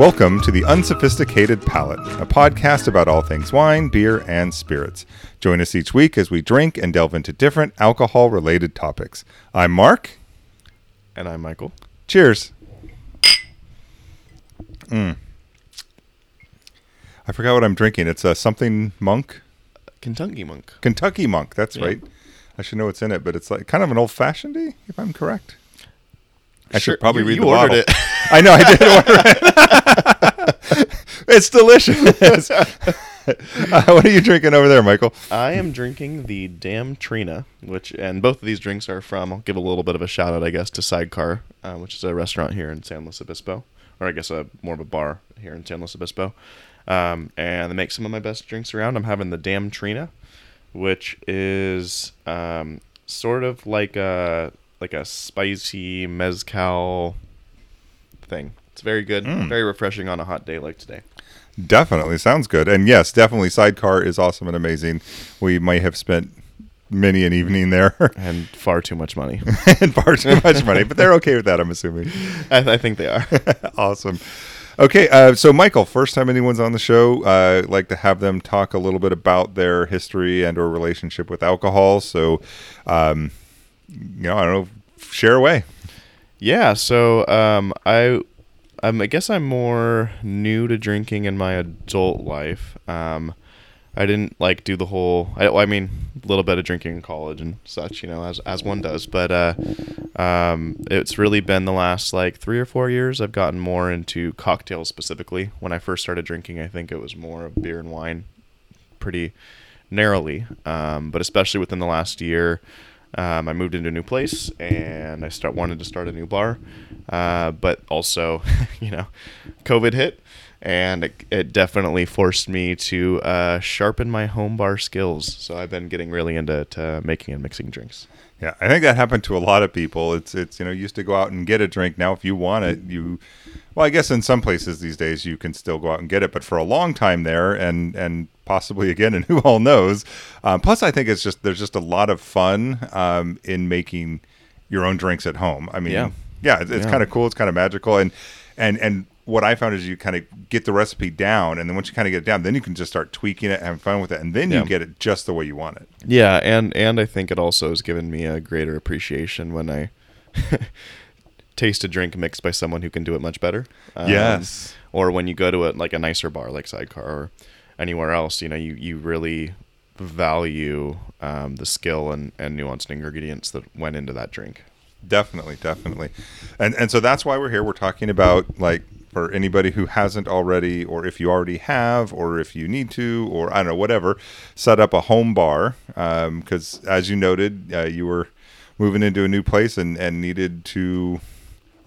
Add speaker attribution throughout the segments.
Speaker 1: Welcome to the Unsophisticated Palate, a podcast about all things wine, beer, and spirits. Join us each week as we drink and delve into different alcohol related topics. I'm Mark.
Speaker 2: And I'm Michael.
Speaker 1: Cheers. Mm. I forgot what I'm drinking. It's a something monk.
Speaker 2: Kentucky monk.
Speaker 1: Kentucky monk. That's
Speaker 2: Yeah.
Speaker 1: right. I should know what's in it, but it's like kind of an old fashioned if I'm correct. I
Speaker 2: Sure,
Speaker 1: should probably
Speaker 2: you-
Speaker 1: read
Speaker 2: you
Speaker 1: the
Speaker 2: ordered
Speaker 1: bottle.
Speaker 2: it.
Speaker 1: I know I did order it. it's delicious. Uh, what are you drinking over there, Michael?
Speaker 2: I am drinking the Damn Trina, which, and both of these drinks are from, I'll give a little bit of a shout out, I guess, to Sidecar, uh, which is a restaurant here in San Luis Obispo, or I guess a more of a bar here in San Luis Obispo. Um, and they make some of my best drinks around. I'm having the Damn Trina, which is um, sort of like a like a spicy mezcal thing. It's very good,
Speaker 1: Mm.
Speaker 2: very refreshing on a hot day like today.
Speaker 1: Definitely sounds good. And yes, definitely Sidecar is awesome and amazing. We might have spent many an evening there
Speaker 2: And far too much money.
Speaker 1: and far too much money, but they're okay with that, I'm assuming.
Speaker 2: I, I think they are.
Speaker 1: awesome. Okay, uh, so Michael, first time anyone's on the show, uh, I'd like to have them talk a little bit about their history and or relationship with alcohol. So, um, you know, I don't know, share away.
Speaker 2: Yeah, so um, I, um, I guess I'm more new to drinking in my adult life. Um, I didn't like do the whole. I, I mean, a little bit of drinking in college and such, you know, as as one does. But uh, um, it's really been the last like three or four years I've gotten more into cocktails specifically. When I first started drinking, I think it was more of beer and wine, pretty narrowly. Um, but especially within the last year, um, I moved into a new place and I start wanted to start a new bar, uh, but also, you know, COVID hit, and it, it definitely forced me to uh, sharpen my home bar skills. So I've been getting really into to making and mixing drinks.
Speaker 1: Yeah, I think that happened to a lot of people. It's it's you know used to go out and get a drink. Now if you want it, you well, I guess in some places these days you can still go out and get it, but for a long time there, and and possibly again, and who all knows. Um, plus, I think it's just there's just a lot of fun um, in making your own drinks at home. I mean, yeah,
Speaker 2: Yeah.
Speaker 1: it's, it's
Speaker 2: Yeah.
Speaker 1: kind of cool. It's kind of magical, and and and what I found is you kind of get the recipe down, and then once you kind of get it down, then you can just start tweaking it, having fun with it, and then you
Speaker 2: Yeah.
Speaker 1: get it just the way you want it.
Speaker 2: Yeah, and and I think it also has given me a greater appreciation when I taste a drink mixed by someone who can do it much better. Um,
Speaker 1: Yes.
Speaker 2: Or when you go to a like a nicer bar like Sidecar or anywhere else, you know, you you really value um, the skill and and nuanced ingredients that went into that drink.
Speaker 1: Definitely, definitely. And and so that's why we're here. We're talking about like for anybody who hasn't already or if you already have or if you need to or I don't know whatever, set up a home bar because as you noted, uh, you were moving into a new place and and needed to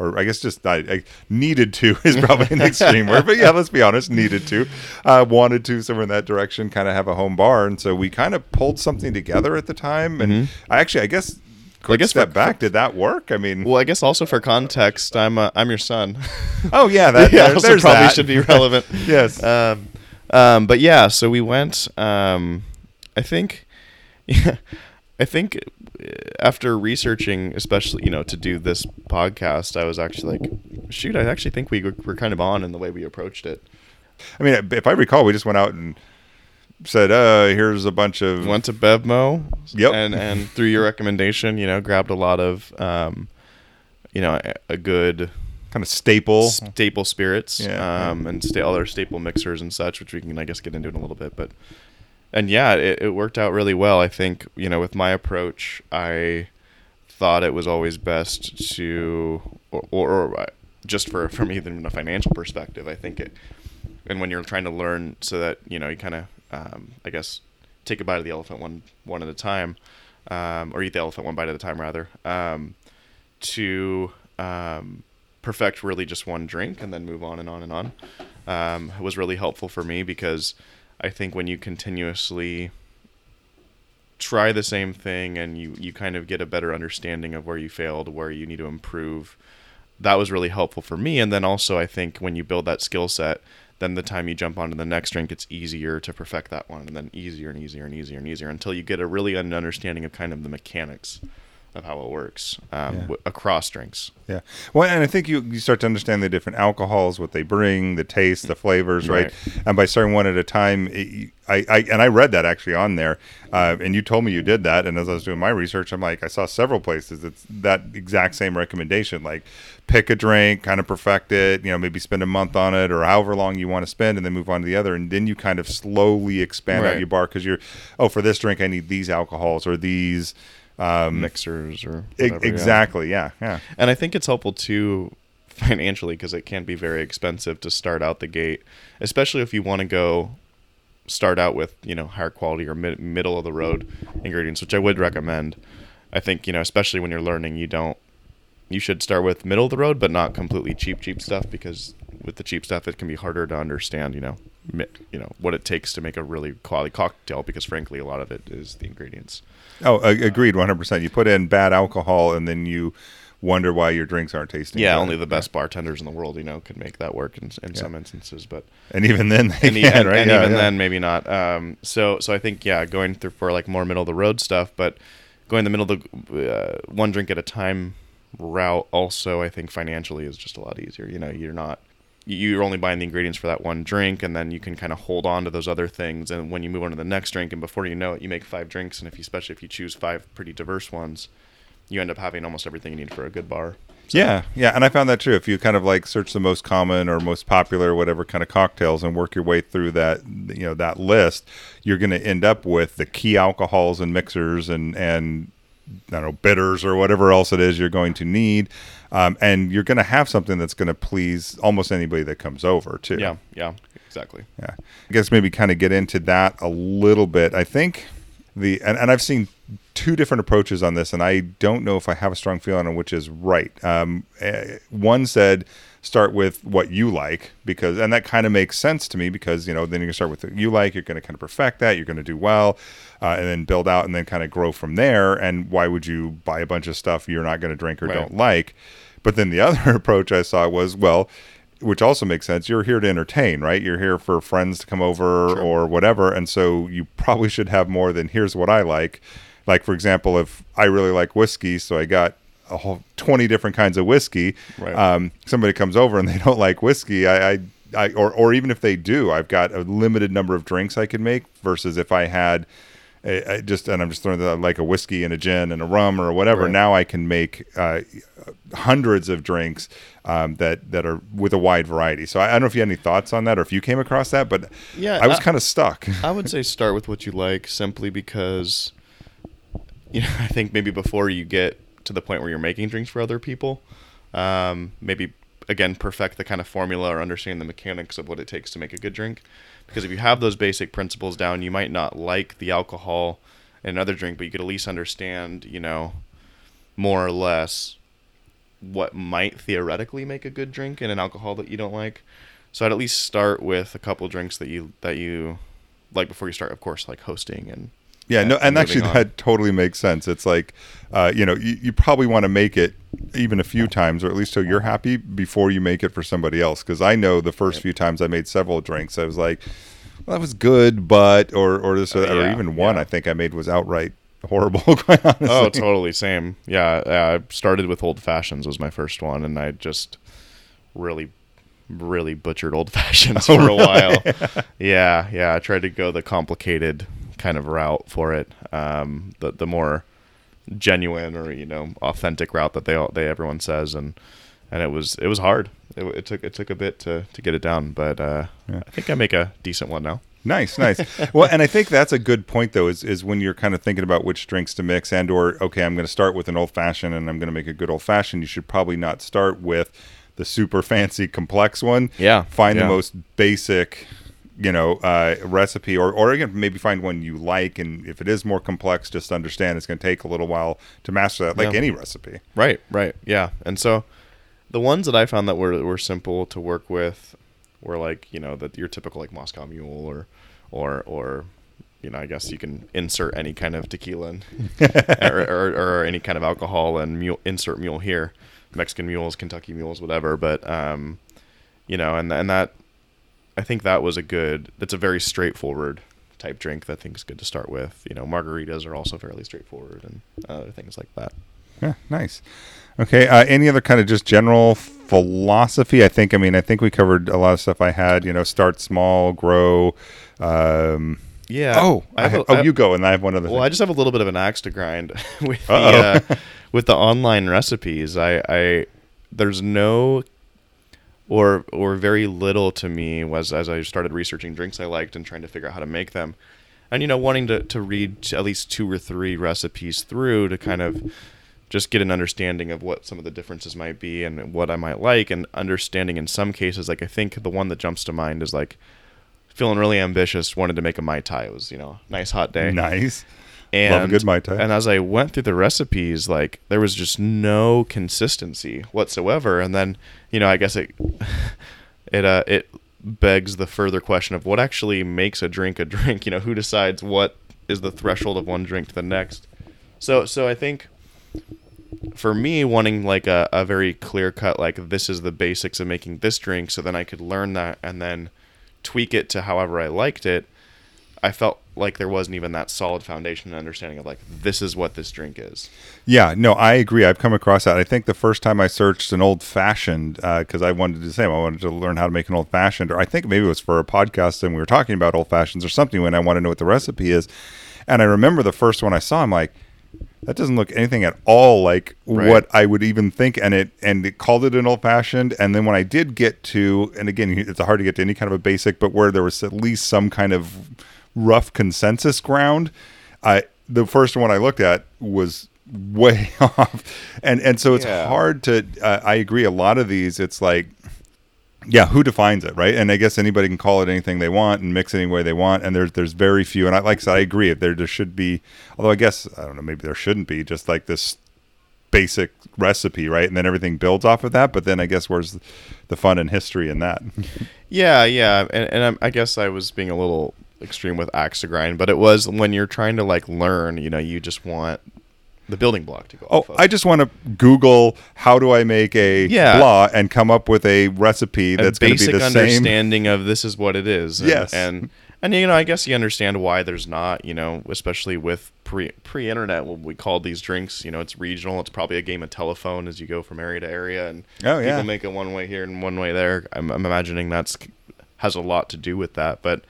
Speaker 1: or I guess just I, I needed to is probably an extreme word, but yeah, let's be honest, needed to, uh, wanted to somewhere in that direction, kind of have a home bar, and so we kind of pulled something together at the time, and I actually, I guess, quick
Speaker 2: guess
Speaker 1: step
Speaker 2: for-
Speaker 1: back, did that work? I mean,
Speaker 2: Well, I guess also for context, I'm uh, I'm your son.
Speaker 1: oh yeah, that
Speaker 2: yeah,
Speaker 1: there-
Speaker 2: probably
Speaker 1: that.
Speaker 2: should be relevant.
Speaker 1: yes,
Speaker 2: um, um, but yeah, so we went. Um, I think, yeah, I think after researching, especially you know, to do this podcast, I was actually like, shoot, I actually think we were, kind of on in the way we approached it.
Speaker 1: I mean, if I recall, we just went out and said, uh, here's a bunch of
Speaker 2: Went to Bevmo,
Speaker 1: Yep.
Speaker 2: and and through your recommendation, you know, grabbed a lot of, um, you know, a, a good
Speaker 1: kind of staple.
Speaker 2: staple spirits
Speaker 1: Yeah,
Speaker 2: um, and sta- other staple mixers and such, which we can, I guess, get into in a little bit. But and yeah, it, it worked out really well. I think you know, with my approach, I thought it was always best to, or, or, uh, just for from even a financial perspective, I think it, and when you're trying to learn, so that you know, you kind of, um, I guess, take a bite of the elephant one one at a time, um, or eat the elephant one bite at a time rather. Um, to um, perfect really just one drink and then move on and on and on um, was really helpful for me because I think when you continuously try the same thing and you, you kind of get a better understanding of where you failed, where you need to improve, that was really helpful for me. And then also, I think when you build that skill set, then the time you jump onto the next drink, it's easier to perfect that one, and then easier and easier and easier and easier until you get a really an understanding of kind of the mechanics of how it works um,
Speaker 1: Yeah.
Speaker 2: w- across drinks.
Speaker 1: Yeah. Well, and I think you, you start to understand the different alcohols, what they bring, the taste, the flavors, right?
Speaker 2: Right.
Speaker 1: And by starting one at a time, it, I, I and I read that actually on there, uh, and you told me you did that. And as I was doing my research, I'm like, I saw several places it's that exact same recommendation, like pick a drink, kind of perfect it, you know, maybe spend a month on it or however long you want to spend, and then move on to the other, and then you kind of slowly expand out your bar because you're, oh, for this drink I need these alcohols or these. Um,
Speaker 2: Mixers or whatever, yeah.
Speaker 1: exactly, yeah, yeah.
Speaker 2: And I think it's helpful too financially because it can be very expensive to start out the gate, especially if you want to go start out with you know higher quality or mid- middle of the road ingredients, which I would recommend. I think you know especially when you're learning, you don't you should start with middle of the road, but not completely cheap cheap stuff because with the cheap stuff it can be harder to understand. You know, you know what it takes to make a really quality cocktail because frankly a lot of it is the ingredients.
Speaker 1: Oh, agreed, one hundred percent. You put in bad alcohol, and then you wonder why your drinks aren't tasting.
Speaker 2: Yeah, only the best bartenders in the world, you know, could make that work in, in some instances, but
Speaker 1: and even then they
Speaker 2: and,
Speaker 1: can,
Speaker 2: and,
Speaker 1: right?
Speaker 2: and
Speaker 1: Yeah,
Speaker 2: even
Speaker 1: yeah.
Speaker 2: then maybe not. Um, so so I think yeah, going through for like more middle of the road stuff, but going the middle of the uh, one drink at a time route also I think financially is just a lot easier. You know, you're not you're only buying the ingredients for that one drink and then you can kind of hold on to those other things and when you move on to the next drink and before you know it you make five drinks and if you especially if you choose five pretty diverse ones you end up having almost everything you need for a good bar So-
Speaker 1: Yeah, yeah, and I found that too. If you kind of like search the most common or most popular, whatever kind of cocktails, and work your way through that, you know, that list, you're going to end up with the key alcohols and mixers and and I don't know bitters or whatever else it is you're going to need, um, and you're going to have something that's going to please almost anybody that comes over too.
Speaker 2: yeah yeah exactly
Speaker 1: Yeah. I guess maybe kind of get into that a little bit. I think the and, and I've seen two different approaches on this, and I don't know if I have a strong feeling on which is right. Um, eh, one said start with what you like because and that kind of makes sense to me because you know then you can start with what you like you're going to kind of perfect that you're going to do well uh, and then build out and then kind of grow from there and why would you buy a bunch of stuff you're not going to drink or
Speaker 2: Right.
Speaker 1: don't like but then the other approach i saw was well which also makes sense. You're here to entertain, right? You're here for friends to come over
Speaker 2: Sure.
Speaker 1: or whatever, and so you probably should have more than here's what I like. Like for example, if I really like whiskey, so I got a whole twenty different kinds of whiskey.
Speaker 2: Right.
Speaker 1: Um, somebody comes over and they don't like whiskey, I, I, I or or even if they do, I've got a limited number of drinks I can make. Versus if I had a, a- just and I'm just throwing that like a whiskey and a gin and a rum or whatever.
Speaker 2: Right.
Speaker 1: Now I can make uh, hundreds of drinks um, that that are with a wide variety. So I, I don't know if you had any thoughts on that or if you came across that, but
Speaker 2: Yeah,
Speaker 1: I was kind of stuck.
Speaker 2: I would say start with what you like simply because you know, I think maybe before you get to the point where you're making drinks for other people, um, maybe again perfect the kind of formula or understand the mechanics of what it takes to make a good drink. Because if you have those basic principles down, you might not like the alcohol in another drink, but you could at least understand, you know, more or less what might theoretically make a good drink in an alcohol that you don't like. So I'd at least start with a couple drinks that you that you like before you start, of course, like hosting and
Speaker 1: Yeah, no,
Speaker 2: and
Speaker 1: actually
Speaker 2: on.
Speaker 1: that totally makes sense. It's like, uh, you know, you, you probably want to make it even a few times, or at least so you're happy before you make it for somebody else. Because I know the first few times I made several drinks, I was like, well, that was good, but or or this or,
Speaker 2: Uh,
Speaker 1: that, or
Speaker 2: yeah,
Speaker 1: even one
Speaker 2: yeah.
Speaker 1: I think I made was outright horrible. Quite honestly.
Speaker 2: Oh, totally same. Yeah, I started with old fashions was my first one, and I just really, really butchered old fashions
Speaker 1: Oh,
Speaker 2: for a while. yeah, yeah. I tried to go the complicated kind of route for it, um, the the more genuine or you know authentic route that they all they everyone says, and and it was it was hard. It, it took it took a bit to to get it down, but uh,
Speaker 1: Yeah.
Speaker 2: I think I make a decent one now.
Speaker 1: Nice, nice. well, and I think that's a good point though, is is when you're kind of thinking about which drinks to mix and or okay, I'm going to start with an old fashioned and I'm going to make a good old fashioned. You should probably not start with the super fancy complex one.
Speaker 2: Yeah,
Speaker 1: Find the most basic, you know, uh, recipe or or again maybe find one you like and if it is more complex, just understand it's going to take a little while to master that, like
Speaker 2: Yeah.
Speaker 1: any recipe.
Speaker 2: Right, right, yeah. And so the ones that I found that were were simple to work with were like you know that your typical like Moscow Mule or or or you know I guess you can insert any kind of tequila and, or, or, or any kind of alcohol and mule insert mule here, Mexican mules, Kentucky mules, whatever. But um, you know, and and that I think that was a good. That's a very straightforward type drink that I think is good to start with. You know, margaritas are also fairly straightforward and other things like that.
Speaker 1: Yeah, nice. Okay. Uh, any other kind of just general philosophy? I think. I mean, I think we covered a lot of stuff. I had. You know, start small, grow. Um,
Speaker 2: Yeah.
Speaker 1: oh, I
Speaker 2: have
Speaker 1: ha-
Speaker 2: a-
Speaker 1: oh,
Speaker 2: I-
Speaker 1: you go, and I have one other. Thing.
Speaker 2: Well,
Speaker 1: thing.
Speaker 2: I just have a little bit of an axe to grind with the
Speaker 1: Uh-oh.
Speaker 2: uh, with the online recipes. I, I there's no or or very little to me was as I started researching drinks I liked and trying to figure out how to make them, and you know wanting to to read at least two or three recipes through to kind of just get an understanding of what some of the differences might be and what I might like and understanding in some cases like I think the one that jumps to mind is like feeling really ambitious wanted to make a mai tai. It was you know nice hot day.
Speaker 1: Nice.
Speaker 2: And
Speaker 1: Love a good Mai Tai.
Speaker 2: And as I went through the recipes, like there was just no consistency whatsoever. And then, you know, I guess it it uh it begs the further question of what actually makes a drink a drink. You know, who decides what is the threshold of one drink to the next. So so I think for me wanting like a, a very clear cut like this is the basics of making this drink so then I could learn that and then tweak it to however I liked it I felt like there wasn't even that solid foundation and understanding of like this is what this drink is.
Speaker 1: Yeah, no, I agree. I've come across that. I think the first time I searched an old fashioned, because uh, I wanted to same, I wanted to learn how to make an old fashioned, or I think maybe it was for a podcast and we were talking about old fashions or something when I want to know what the recipe is. And I remember the first one I saw, I'm like, that doesn't look anything at all like
Speaker 2: Right.
Speaker 1: what I would even think. And it and it called it an old fashioned. And then when I did get to, and again, it's hard to get to any kind of a basic, but where there was at least some kind of rough consensus ground, I the first one I looked at was way off, and and so it's
Speaker 2: Yeah.
Speaker 1: hard to. Uh, I agree. A lot of these, it's like. Yeah, who defines it, right? And I guess anybody can call it anything they want and mix it any way they want. And there's there's very few. And I like I said, I agree. If there there should be, although I guess I don't know, maybe there shouldn't be just like this basic recipe, right? And then everything builds off of that. But then I guess where's the fun and history in that?
Speaker 2: Yeah, yeah, and and I'm- I guess I was being a little extreme with axe to grind, but it was when you're trying to like learn, you know, you just want the building block to go
Speaker 1: Oh,
Speaker 2: of.
Speaker 1: I just want to Google how do I make a
Speaker 2: Yeah.
Speaker 1: blah and come up with a recipe that's going to be the same.
Speaker 2: understanding of this is what it is. And,
Speaker 1: Yes.
Speaker 2: and and you know, I guess you understand why there's not, you know, especially with pre pre internet when we call these drinks, you know, it's regional. It's probably a game of telephone as you go from area to area, and
Speaker 1: Oh, yeah.
Speaker 2: people make it one way here and one way there. I'm, I'm imagining that's has a lot to do with that, but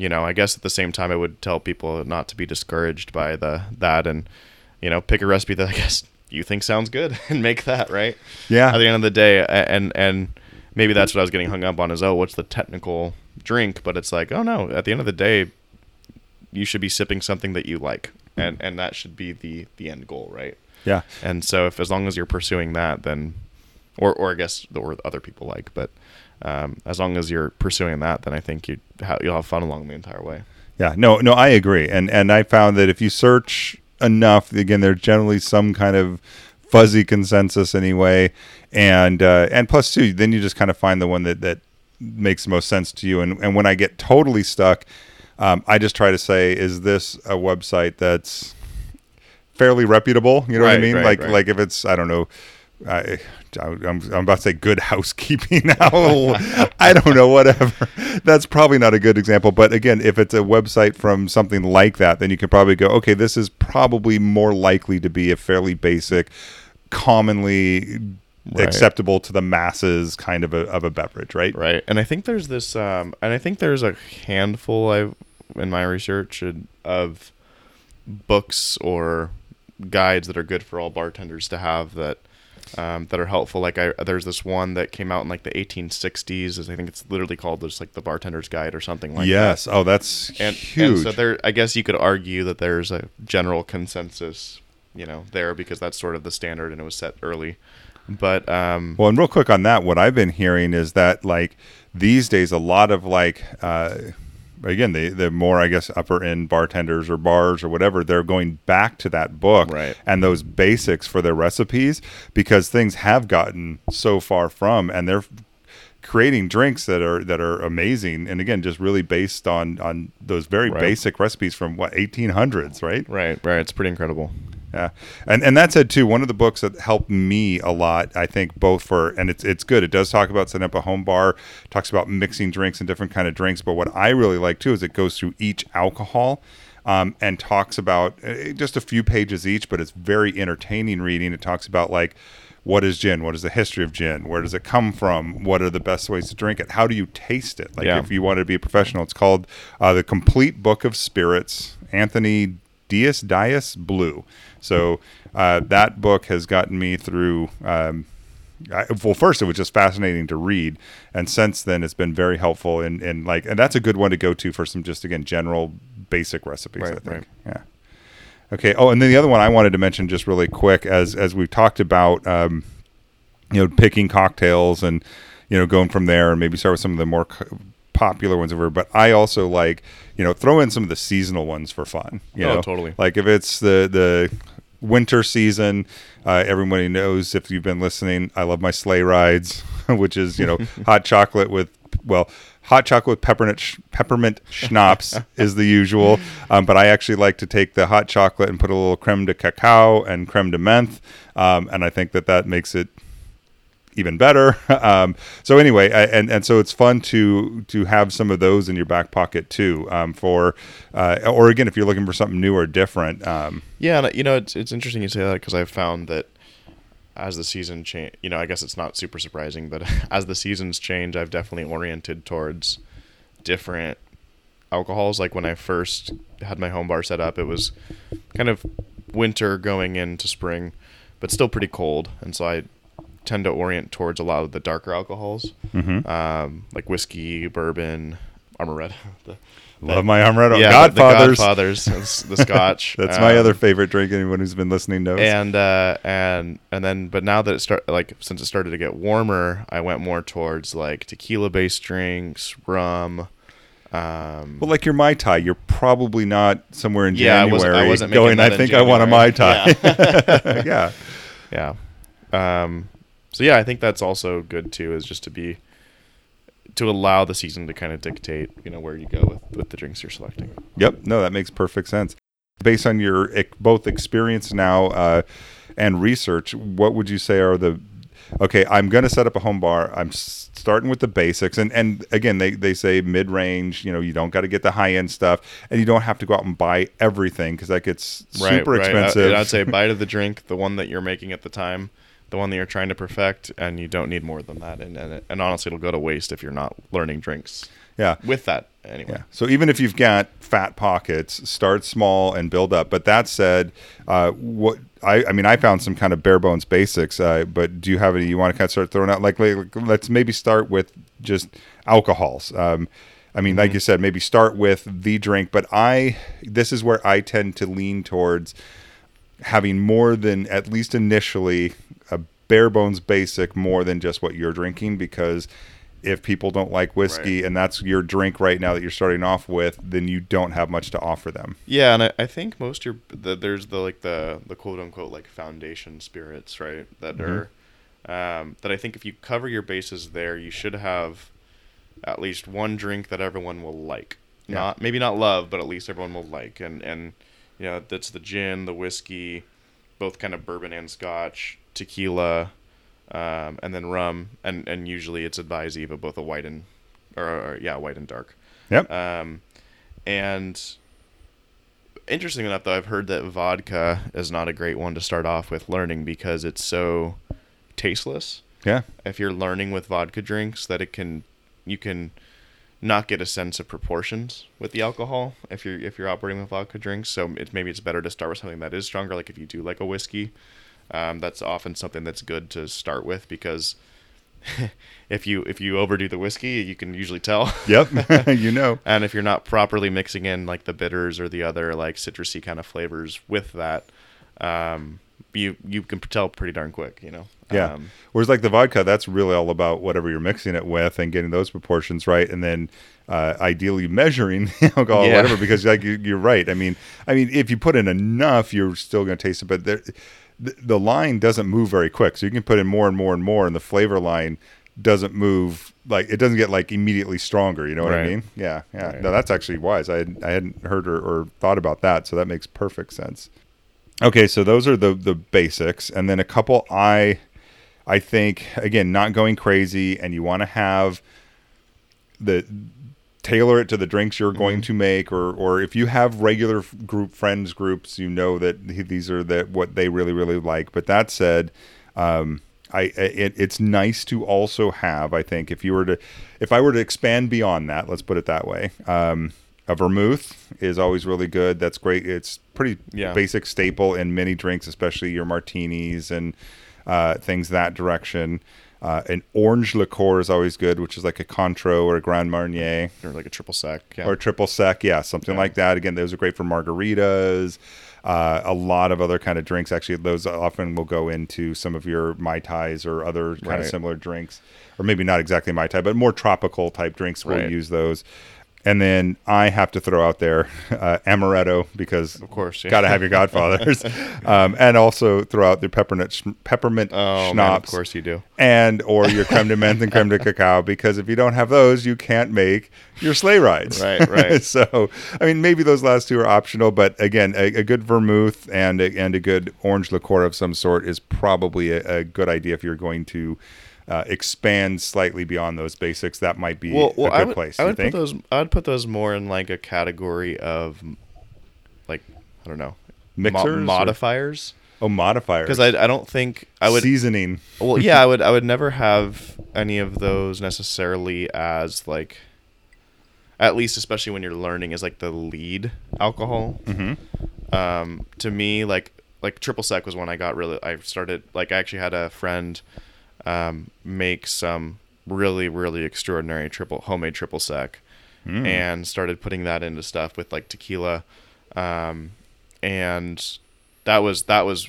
Speaker 2: you know, I guess at the same time, I would tell people not to be discouraged by the that and you know, pick a recipe that I guess you think sounds good and make that right
Speaker 1: Yeah.
Speaker 2: at the end of the day and and maybe that's what i was getting hung up on is oh what's the technical drink but it's like oh no at the end of the day you should be sipping something that you like and and that should be the the end goal right
Speaker 1: yeah.
Speaker 2: and so if as long as you're pursuing that then or or i guess or other people like but um, as long as you're pursuing that then i think you ha- you'll have fun along the entire way
Speaker 1: Yeah, no, no, I agree, and and I found that if you search enough, again, there's generally some kind of fuzzy consensus anyway, and uh, and plus too, then you just kind of find the one that that makes the most sense to you. And and when I get totally stuck, um, I just try to say, is this a website that's fairly reputable? You know what I mean?
Speaker 2: right,
Speaker 1: like
Speaker 2: right.
Speaker 1: like if it's I don't know. I, I'm, I'm about to say good housekeeping now. I don't know, whatever. That's probably not a good example. But again, if it's a website from something like that, then you can probably go, okay, this is probably more likely to be a fairly basic, commonly
Speaker 2: Right.
Speaker 1: acceptable to the masses kind of a, of a beverage, right?
Speaker 2: right and i think there's this um and i think there's a handful i in my research of books or guides that are good for all bartenders to have that um, that are helpful like I there's this one that came out in like the 1860s I think it's literally called just like the bartender's guide or something like that
Speaker 1: yes. Oh, that's
Speaker 2: and,
Speaker 1: huge.
Speaker 2: and so there i guess you could argue that there's a general consensus you know there because that's sort of the standard and it was set early but um
Speaker 1: Well, and real quick on that, what I've been hearing is that like these days, a lot of like, uh, again, the the more I guess upper end bartenders or bars or whatever, they're going back to that book
Speaker 2: Right.
Speaker 1: and those basics for their recipes because things have gotten so far from, and they're creating drinks that are that are amazing and again just really based on on those very
Speaker 2: Right.
Speaker 1: basic recipes from what 1800s right
Speaker 2: right right it's pretty incredible
Speaker 1: yeah, and and that said too, one of the books that helped me a lot, I think, both for and it's it's good. It does talk about setting up a home bar, talks about mixing drinks and different kind of drinks. But what I really like too is it goes through each alcohol. um, and talks about uh, just a few pages each, but it's very entertaining reading. It talks about like what is gin? What is the history of gin? Where does it come from? What are the best ways to drink it? How do you taste it? Like
Speaker 2: Yeah.
Speaker 1: if you wanted to be a professional, it's called uh, the Complete Book of Spirits. Anthony Dias Dias Blue. So uh, that book has gotten me through. Um, I, well, first it was just fascinating to read, and since then it's been very helpful. in in like, and that's a good one to go to for some just again general basic recipes. I think.
Speaker 2: right.
Speaker 1: Yeah. Okay. Oh, and then the other one I wanted to mention just really quick, as as we've talked about, um, you know, picking cocktails and you know going from there, and maybe start with some of the more co- popular ones over. But I also like you know throw in some of the seasonal ones for fun. You
Speaker 2: Oh,
Speaker 1: know,
Speaker 2: totally.
Speaker 1: Like if it's the the winter season, uh, everybody knows if you've been listening. I love my sleigh rides, which is you know hot chocolate with well. Hot chocolate with peppermint sh- peppermint schnapps is the usual, um, but I actually like to take the hot chocolate and put a little creme de cacao and creme de menthe, um, and I think that that makes it even better. Um, so anyway, I, and and so it's fun to to have some of those in your back pocket too. Um, for uh, or again, if you're looking for something new or different. Um,
Speaker 2: Yeah, and you know it's it's interesting you say that because I've found that as the season change, you know, I guess it's not super surprising, but as the seasons change, I've definitely oriented towards different alcohols. Like when I first had my home bar set up, it was kind of winter going into spring, but still pretty cold, and so I tend to orient towards a lot of the darker alcohols,
Speaker 1: mhm.
Speaker 2: um, like whiskey, bourbon, amaretto. The,
Speaker 1: Love my amaretto.
Speaker 2: yeah,
Speaker 1: Godfathers.
Speaker 2: the Godfathers, the Scotch.
Speaker 1: That's my
Speaker 2: um,
Speaker 1: other favorite drink. Anyone who's been listening knows.
Speaker 2: and uh, and and then but now that it start like since it started to get warmer i went more towards like tequila based drinks rum um
Speaker 1: well, like your mai tai, you're probably not somewhere in
Speaker 2: Yeah, I
Speaker 1: January
Speaker 2: wasn't- I wasn't
Speaker 1: going. I
Speaker 2: in
Speaker 1: think I want a mai
Speaker 2: January."
Speaker 1: tai. Yeah.
Speaker 2: yeah um so yeah i think that's also good too is just to be to allow the season to kind of dictate you know where you go with with the drinks you're selecting
Speaker 1: Yep. No, that makes perfect sense. Based on your both experience now uh, and research, what would you say are the okay? I'm going to set up a home bar. I'm starting with the basics, and and again, they they say mid range. You know, you don't got to get the high end stuff, and you don't have to go out and buy everything because that gets super
Speaker 2: I-
Speaker 1: expensive.
Speaker 2: I'd say bite of the drink the one that you're making at the time the one that you're trying to perfect and you don't need more than that and and, and honestly it'll go to waste if you're not learning drinks
Speaker 1: yeah.
Speaker 2: with that anyway.
Speaker 1: Yeah. So even if you've got fat pockets, start small and build up. But that said, uh, what I, I mean, I found some kind of bare bones basics. Uh, but do you have any you want to kind of start throwing out? Like, like let's maybe start with just alcohols. Um, I mean, like you said, maybe start with the drink. But I, this is where I tend to lean towards having more than at least initially bare bones basic more than just what you're drinking because if people don't like whiskey and that's your drink right now that you're starting off with then you don't have much to offer them
Speaker 2: Yeah, and I, I think most your the, there's the like the the quote unquote like foundation spirits, right? That
Speaker 1: Mhm.
Speaker 2: are um, that I think if you cover your bases there, you should have at least one drink that everyone will like.
Speaker 1: Yeah.
Speaker 2: Not maybe not love, but at least everyone will like. And and you know that's the gin, the whiskey, both kind of bourbon and Scotch, tequila, um, and then rum. And and usually it's advised Eva both a white and or, or yeah white and dark.
Speaker 1: yep
Speaker 2: Um, and interesting enough, though, I've heard that vodka is not a great one to start off with learning because it's so tasteless.
Speaker 1: yeah
Speaker 2: If you're learning with vodka drinks, that it can you can not get a sense of proportions with the alcohol if you're if you're operating with vodka drinks. So it, maybe it's better to start with something that is stronger. Like if you do like a whiskey, um, that's often something that's good to start with because if you if you overdo the whiskey, you can usually tell.
Speaker 1: yep you know
Speaker 2: And if you're not properly mixing in like the bitters or the other like citrusy kind of flavors with that, um, you you can tell pretty darn quick, you know.
Speaker 1: Yeah.
Speaker 2: Um,
Speaker 1: Whereas like the vodka, that's really all about whatever you're mixing it with and getting those proportions right, and then uh, ideally measuring the alcohol, or
Speaker 2: Yeah.
Speaker 1: whatever. Because like you, you're right. I mean, I mean, if you put in enough, you're still going to taste it. But there, the, the line doesn't move very quick, so you can put in more and more and more, and the flavor line doesn't move like it doesn't get like immediately stronger. You know what I mean? Yeah, yeah.
Speaker 2: Right.
Speaker 1: No, that's actually wise. I had, I hadn't heard or, or thought about that, so that makes perfect sense. Okay, so those are the the basics, and then a couple I I think again not going crazy, and you want to have the tailor it to the drinks you're going
Speaker 2: Mm-hmm.
Speaker 1: to make, or or if you have regular group friends groups, you know that these are the what they really really like. But that said. Um, I it, it's nice to also have. I think if you were to, if I were to expand beyond that, let's put it that way. Um, a vermouth is always really good. That's great. It's pretty
Speaker 2: Yeah.
Speaker 1: basic staple in many drinks, especially your martinis and uh, things that direction. Uh, an orange liqueur is always good, which is like a Cointreau or a Grand Marnier
Speaker 2: or like a triple sec. Yeah.
Speaker 1: or triple sec, yeah, something
Speaker 2: Yeah.
Speaker 1: like that. Again, those are great for margaritas. Uh, a lot of other kind of drinks. Actually, those often will go into some of your mai tais or other kind of similar drinks, or maybe not exactly mai tai, but more tropical type drinks. We'll
Speaker 2: Right.
Speaker 1: use those. And then I have to throw out there uh, amaretto because
Speaker 2: of course. Yeah.
Speaker 1: got to have your Godfathers, um, and also throw out the peppermint sh- peppermint
Speaker 2: Oh, man, of course you do.
Speaker 1: and or your creme de menthe and creme de cacao because if you don't have those you can't make your sleigh rides
Speaker 2: Right, right.
Speaker 1: so i mean maybe those last two are optional but again a, a good vermouth and a, and a good orange liqueur of some sort is probably a, a good idea if you're going to uh, expand slightly beyond those basics that might be
Speaker 2: Well, well
Speaker 1: a good
Speaker 2: I would,
Speaker 1: place
Speaker 2: I would put
Speaker 1: think
Speaker 2: those. I would put those more in like a category of, like, I don't know, mo-
Speaker 1: Mixers or-
Speaker 2: modifiers.
Speaker 1: oh modifiers
Speaker 2: Because I, I don't think I would.
Speaker 1: seasoning
Speaker 2: well, yeah, I would. I would never have any of those necessarily as like. At least, especially when you're learning, as like the lead alcohol.
Speaker 1: mm-hmm.
Speaker 2: um, to me like like triple sec was when i got really i started like i actually had a friend um, make some really really extraordinary triple homemade triple sec
Speaker 1: Mm.
Speaker 2: and started putting that into stuff with like tequila um, and that was that was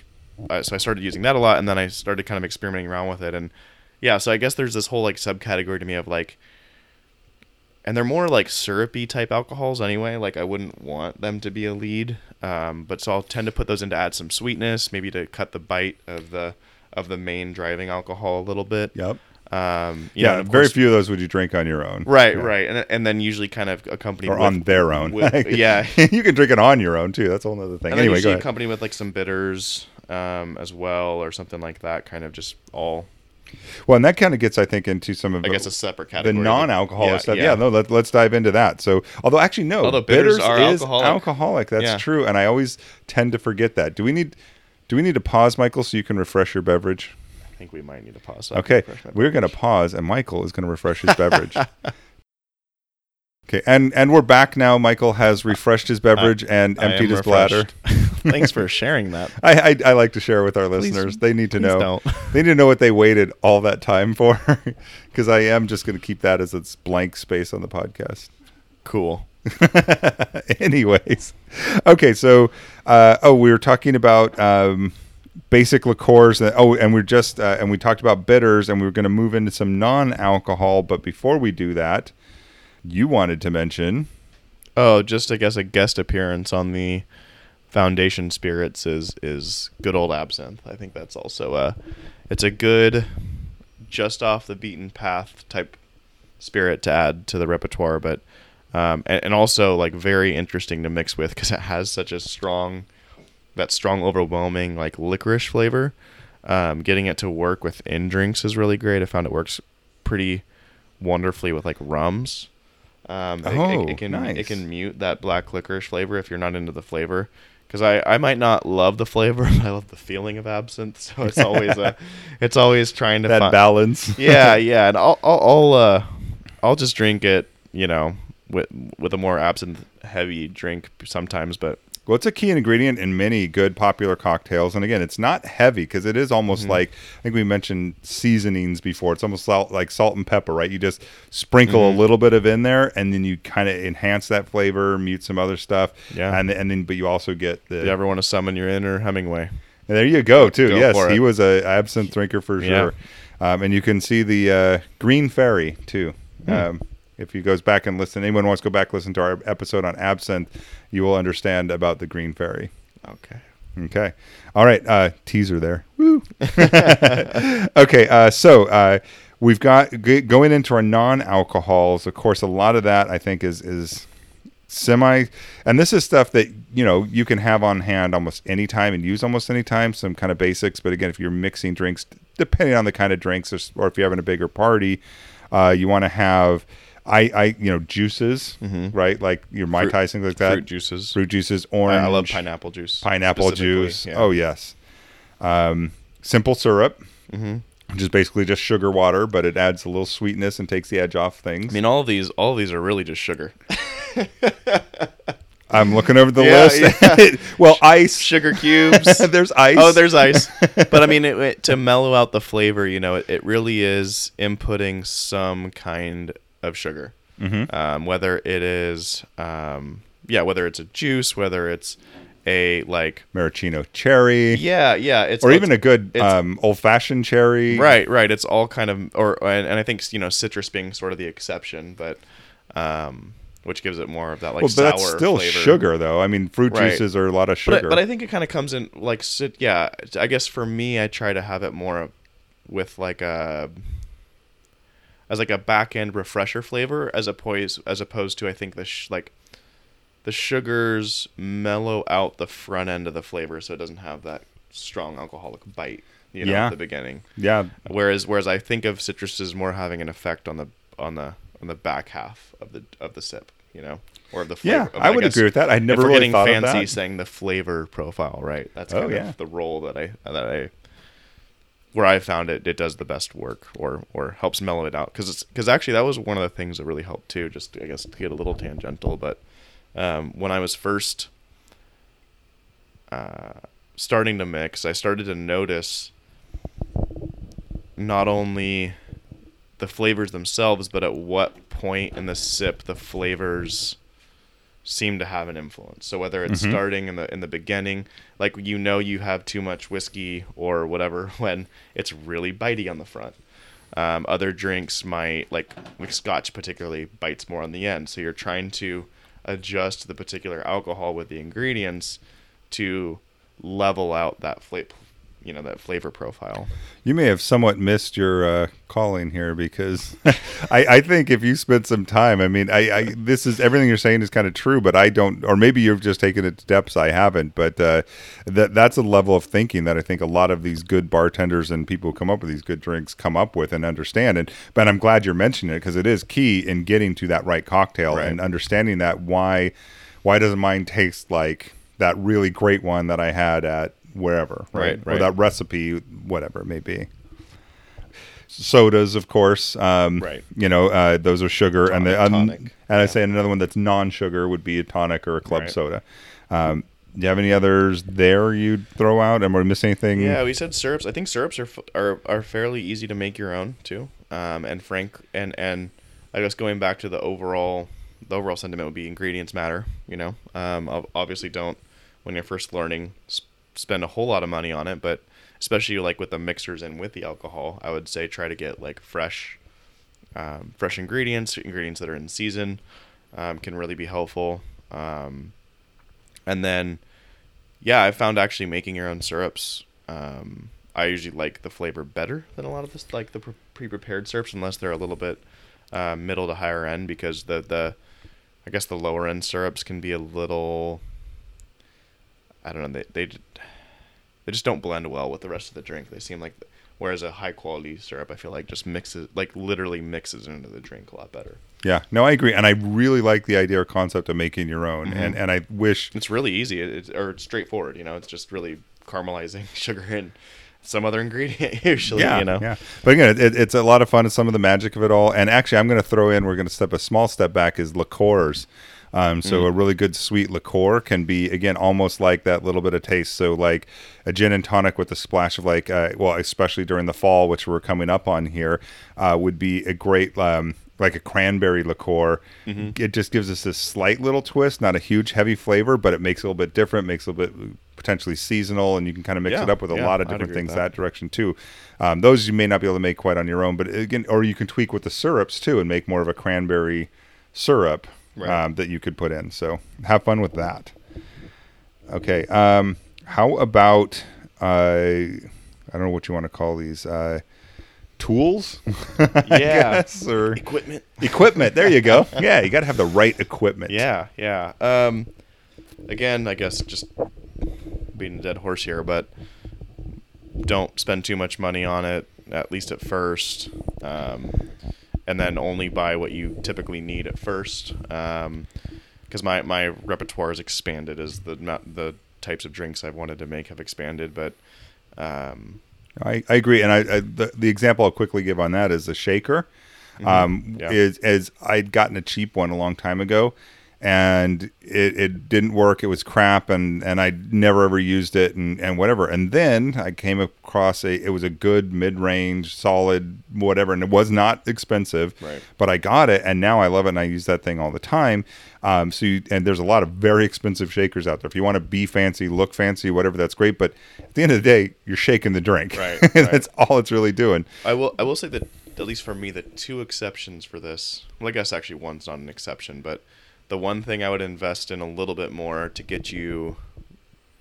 Speaker 2: uh, so i started using that a lot and then i started kind of experimenting around with it and yeah so i guess there's this whole like subcategory to me of like and they're more like syrupy type alcohols anyway. Like I wouldn't want them to be a lead, um, but so I'll tend to put those in to add some sweetness, maybe to cut the bite of the of the main driving alcohol a little bit.
Speaker 1: yep
Speaker 2: Um, you know,
Speaker 1: yeah
Speaker 2: of
Speaker 1: very
Speaker 2: course-
Speaker 1: few of those would you drink on your own
Speaker 2: Right,
Speaker 1: Yeah.
Speaker 2: right, and and then usually kind of accompanied
Speaker 1: or
Speaker 2: with,
Speaker 1: on their own
Speaker 2: with- yeah,
Speaker 1: you can drink it on your own too that's a whole other thing
Speaker 2: and
Speaker 1: anyway go
Speaker 2: accompanied with like some bitters um, as well or something like that. Kind of just all,
Speaker 1: Well, and that kind of gets, I think, into some of
Speaker 2: I
Speaker 1: the,
Speaker 2: guess, a separate category, the
Speaker 1: non-alcoholic
Speaker 2: Yeah,
Speaker 1: stuff. Yeah,
Speaker 2: yeah.
Speaker 1: no, let, let's dive into that. So, although actually, no,
Speaker 2: Although bitters are
Speaker 1: is
Speaker 2: alcoholic.
Speaker 1: alcoholic. That's true, and I always tend to forget that. Do we need, do we need to pause, Michael, so you can refresh your beverage?
Speaker 2: I think we might need to pause. so
Speaker 1: Okay, we're going to pause, and Michael is going to refresh his beverage. Okay, and and we're back now. Michael has refreshed his beverage and
Speaker 2: I
Speaker 1: emptied his bladder.
Speaker 2: Thanks for sharing that.
Speaker 1: I, I I like to share with our
Speaker 2: Please-
Speaker 1: listeners. they need to know. They need to know what they waited all that time for, because I am just going to keep that as its blank space on the podcast.
Speaker 2: Cool.
Speaker 1: Anyways, okay. So, uh, oh, we were talking about um, basic liqueurs. And, oh, and we're just uh, and we talked about bitters, and we were going to move into some non-alcohol. But before we do that, you wanted to mention.
Speaker 2: Oh, just I guess a guest appearance on the Foundation Spirits is is good old absinthe. I think that's also a it's a good just off the beaten path type spirit to add to the repertoire, but um, and, and also like very interesting to mix with because it has such a strong that strong overwhelming like licorice flavor. Um, getting it to work within drinks is really great. I found it works pretty wonderfully with like rums. Um, it- it,
Speaker 1: Oh,
Speaker 2: it, can
Speaker 1: nice.
Speaker 2: it can mute that black licorice flavor if you're not into the flavor. Because I, I might not love the flavor, but I love the feeling of absinthe. So it's always a, it's always trying to
Speaker 1: that
Speaker 2: find,
Speaker 1: balance.
Speaker 2: yeah, yeah, and I'll I'll I'll, uh, I'll just drink it, you know, with with a more absinthe heavy drink sometimes, but
Speaker 1: Well, it's a key ingredient in many good popular cocktails, and again, it's not heavy because it is almost
Speaker 2: Mm-hmm.
Speaker 1: like I think we mentioned seasonings before. It's almost salt, like salt and pepper, right? You just sprinkle
Speaker 2: Mhm.
Speaker 1: a little bit of in there, and then you kind of enhance that flavor, mute some other stuff,
Speaker 2: Yeah.
Speaker 1: and and then but you also get the.
Speaker 2: you ever want to summon your inner Hemingway,
Speaker 1: And there you go, too.
Speaker 2: Go
Speaker 1: yes, he was a absinthe drinker for
Speaker 2: Yeah.
Speaker 1: sure. Um, and you can see the uh, Green Fairy too.
Speaker 2: Hmm.
Speaker 1: Um, if you goes back and listen, anyone wants to go back and listen to our episode on absinthe, you will understand about the Green Fairy.
Speaker 2: okay,
Speaker 1: Okay. All right. Uh, teaser there. Woo. okay. Uh, so uh, we've got g- going into our non-alcohols. Of course, a lot of that I think is is semi, and this is stuff that you know you can have on hand almost any time and use almost any time. Some kind of basics, but again, if you're mixing drinks, depending on the kind of drinks, or, or if you're having a bigger party, uh, you want to have I, I, you know, juices,
Speaker 2: Mhm.
Speaker 1: right? Like your mai
Speaker 2: Fruit-
Speaker 1: tais, things like that.
Speaker 2: fruit juices.
Speaker 1: fruit juices, orange.
Speaker 2: I love pineapple juice.
Speaker 1: pineapple juice.
Speaker 2: yeah.
Speaker 1: Oh yes. Um, simple syrup,
Speaker 2: Mhm.
Speaker 1: which is basically just sugar water, but it adds a little sweetness and takes the edge off things.
Speaker 2: I mean, all of these, all of these are really just sugar.
Speaker 1: I'm looking over the
Speaker 2: Yeah,
Speaker 1: list. well, ice.
Speaker 2: sugar cubes.
Speaker 1: there's ice.
Speaker 2: Oh, there's ice. But I mean, it, it- to mellow out the flavor, you know, it, it really is inputting some kind of sugar.
Speaker 1: Mhm.
Speaker 2: Um, whether it is, um, yeah, whether it's a juice, whether it's a like,
Speaker 1: maraschino cherry,
Speaker 2: yeah, yeah, it's
Speaker 1: or
Speaker 2: it's-
Speaker 1: even a good um, old-fashioned cherry.
Speaker 2: Right, right. It's all kind of, or and, and I think you know citrus being sort of the exception, but um, which gives it more of that like
Speaker 1: Well, but
Speaker 2: sour
Speaker 1: that's still
Speaker 2: flavor.
Speaker 1: sugar, though. I mean, fruit
Speaker 2: Right.
Speaker 1: juices are a lot of
Speaker 2: But
Speaker 1: sugar.
Speaker 2: I, but I think it kind of comes in like yeah. I guess for me, I try to have it more with like a as like a back end refresher flavor as opposed as opposed to I think the sh- like the sugars mellow out the front end of the flavor so it doesn't have that strong alcoholic bite you know
Speaker 1: Yeah.
Speaker 2: at the beginning.
Speaker 1: yeah,
Speaker 2: Whereas whereas I think of citrus as more having an effect on the on the on the back half of the of the sip, you know, or of the flavor.
Speaker 1: yeah,
Speaker 2: of-
Speaker 1: I would
Speaker 2: guess
Speaker 1: agree with that. I
Speaker 2: if
Speaker 1: never
Speaker 2: we're
Speaker 1: really
Speaker 2: getting
Speaker 1: thought
Speaker 2: fancy
Speaker 1: of that.
Speaker 2: saying the flavor profile, right? That's
Speaker 1: Oh,
Speaker 2: kind
Speaker 1: yeah.
Speaker 2: of the role that I that I where I found it it does the best work or or helps mellow it out because because actually that was one of the things that really helped too. Just I guess to get a little tangential, but um, when I was first uh, starting to mix, I started to notice not only the flavors themselves, but at what point in the sip the flavors seem to have an influence. So whether it's
Speaker 1: Mhm.
Speaker 2: starting in the in the beginning, like you know you have too much whiskey or whatever when it's really bitey on the front. Um, other drinks might like like scotch particularly bites more on the end. So you're trying to adjust the particular alcohol with the ingredients to level out that flavor you know that flavor profile.
Speaker 1: You may have somewhat missed your uh, calling here because I, I think if you spent some time, I mean, I, I this is everything you're saying is kind of true, but I don't, or maybe you've just taken it to depths I haven't. But uh, that that's a level of thinking that I think a lot of these good bartenders and people who come up with these good drinks come up with and understand. And but I'm glad you're mentioning it because it is key in getting to that right cocktail
Speaker 2: Right.
Speaker 1: and understanding that why why doesn't mine taste like that really great one that I had at wherever, right?
Speaker 2: Right,
Speaker 1: Or that recipe, whatever it may be. Sodas, of course, um,
Speaker 2: Right.
Speaker 1: You know, uh, those are sugar, and the
Speaker 2: Tonic,
Speaker 1: un-
Speaker 2: tonic,
Speaker 1: and I say another one that's non-sugar would be a tonic or a club
Speaker 2: Right.
Speaker 1: soda. Um, do you have any others there you'd throw out? Am I missing anything?
Speaker 2: Yeah, we said syrups. I think syrups are f- are are fairly easy to make your own too. Um, and frank and and I guess going back to the overall the overall sentiment would be ingredients matter. You know, um, obviously don't when you're first learning spend a whole lot of money on it, but especially like with the mixers and with the alcohol, I would say try to get like fresh um, fresh ingredients, ingredients that are in season, um, can really be helpful. Um, and then, yeah, I found actually making your own syrups. Um, I usually like the flavor better than a lot of this, like the pre- pre-prepared syrups, unless they're a little bit uh, middle to higher end, because the the, I guess the lower end syrups can be a little. I don't know. They they they just don't blend well with the rest of the drink. They seem like, whereas a high quality syrup, I feel like just mixes, like literally mixes into the drink a lot better.
Speaker 1: Yeah, no, I agree, and I really like the idea or concept of making your own,
Speaker 2: Mm-hmm.
Speaker 1: and and I wish
Speaker 2: It's really easy, it, it's or it's straightforward. You know, it's just really caramelizing sugar and some other ingredient usually.
Speaker 1: yeah,
Speaker 2: you know,
Speaker 1: yeah. But again, it, it's a lot of fun. It's some of the magic of it all. And actually, I'm going to throw in. We're going to step a small step back. Is liqueurs. Um, so
Speaker 2: Mm.
Speaker 1: a really good sweet liqueur can be again almost like that little bit of taste. So like a gin and tonic with a splash of like, uh, well, especially during the fall, which we're coming up on here, uh, would be a great um, like a cranberry liqueur.
Speaker 2: Mm-hmm.
Speaker 1: It just gives us this slight little twist, not a huge heavy flavor, but it makes it a little bit different, makes it a little bit potentially seasonal, and you can kind of mix
Speaker 2: Yeah,
Speaker 1: it up with a
Speaker 2: yeah,
Speaker 1: lot of different things
Speaker 2: that.
Speaker 1: that direction too. Um, those you may not be able to make quite on your own, but again, or you can tweak with the syrups too and make more of a cranberry syrup
Speaker 2: Right.
Speaker 1: um, that you could put in. So have fun with that. Okay. Um, how about uh, I don't know what you want to call these uh, tools?
Speaker 2: Yeah.
Speaker 1: guess, or
Speaker 2: equipment.
Speaker 1: equipment. There you go. Yeah, you got to have the right equipment.
Speaker 2: Yeah, yeah. Um, again, I guess just being a dead horse here, but don't spend too much money on it at least at first. Um, and then only buy what you typically need at first. Because my my repertoire has expanded as the the types of drinks I've wanted to make have expanded, but. Um,
Speaker 1: I, I agree, and I, I the, the example I'll quickly give on that is the shaker. Um,
Speaker 2: Mm-hmm. Yeah.
Speaker 1: is as I'd gotten a cheap one a long time ago, and it, it didn't work. It was crap, and and I never ever used it, and and whatever. And then I came across a it was a good mid range, solid whatever, and it was not expensive.
Speaker 2: Right.
Speaker 1: But I got it, and now I love it, and I use that thing all the time. Um, so you, and there's a lot of very expensive shakers out there. If you want to be fancy, look fancy, whatever, that's great. But at the end of the day, you're shaking the drink.
Speaker 2: Right, right.
Speaker 1: that's all it's really doing.
Speaker 2: I will. I will say that at least for me, the two exceptions for this. Well, I guess actually one's not an exception, but the one thing I would invest in a little bit more to get you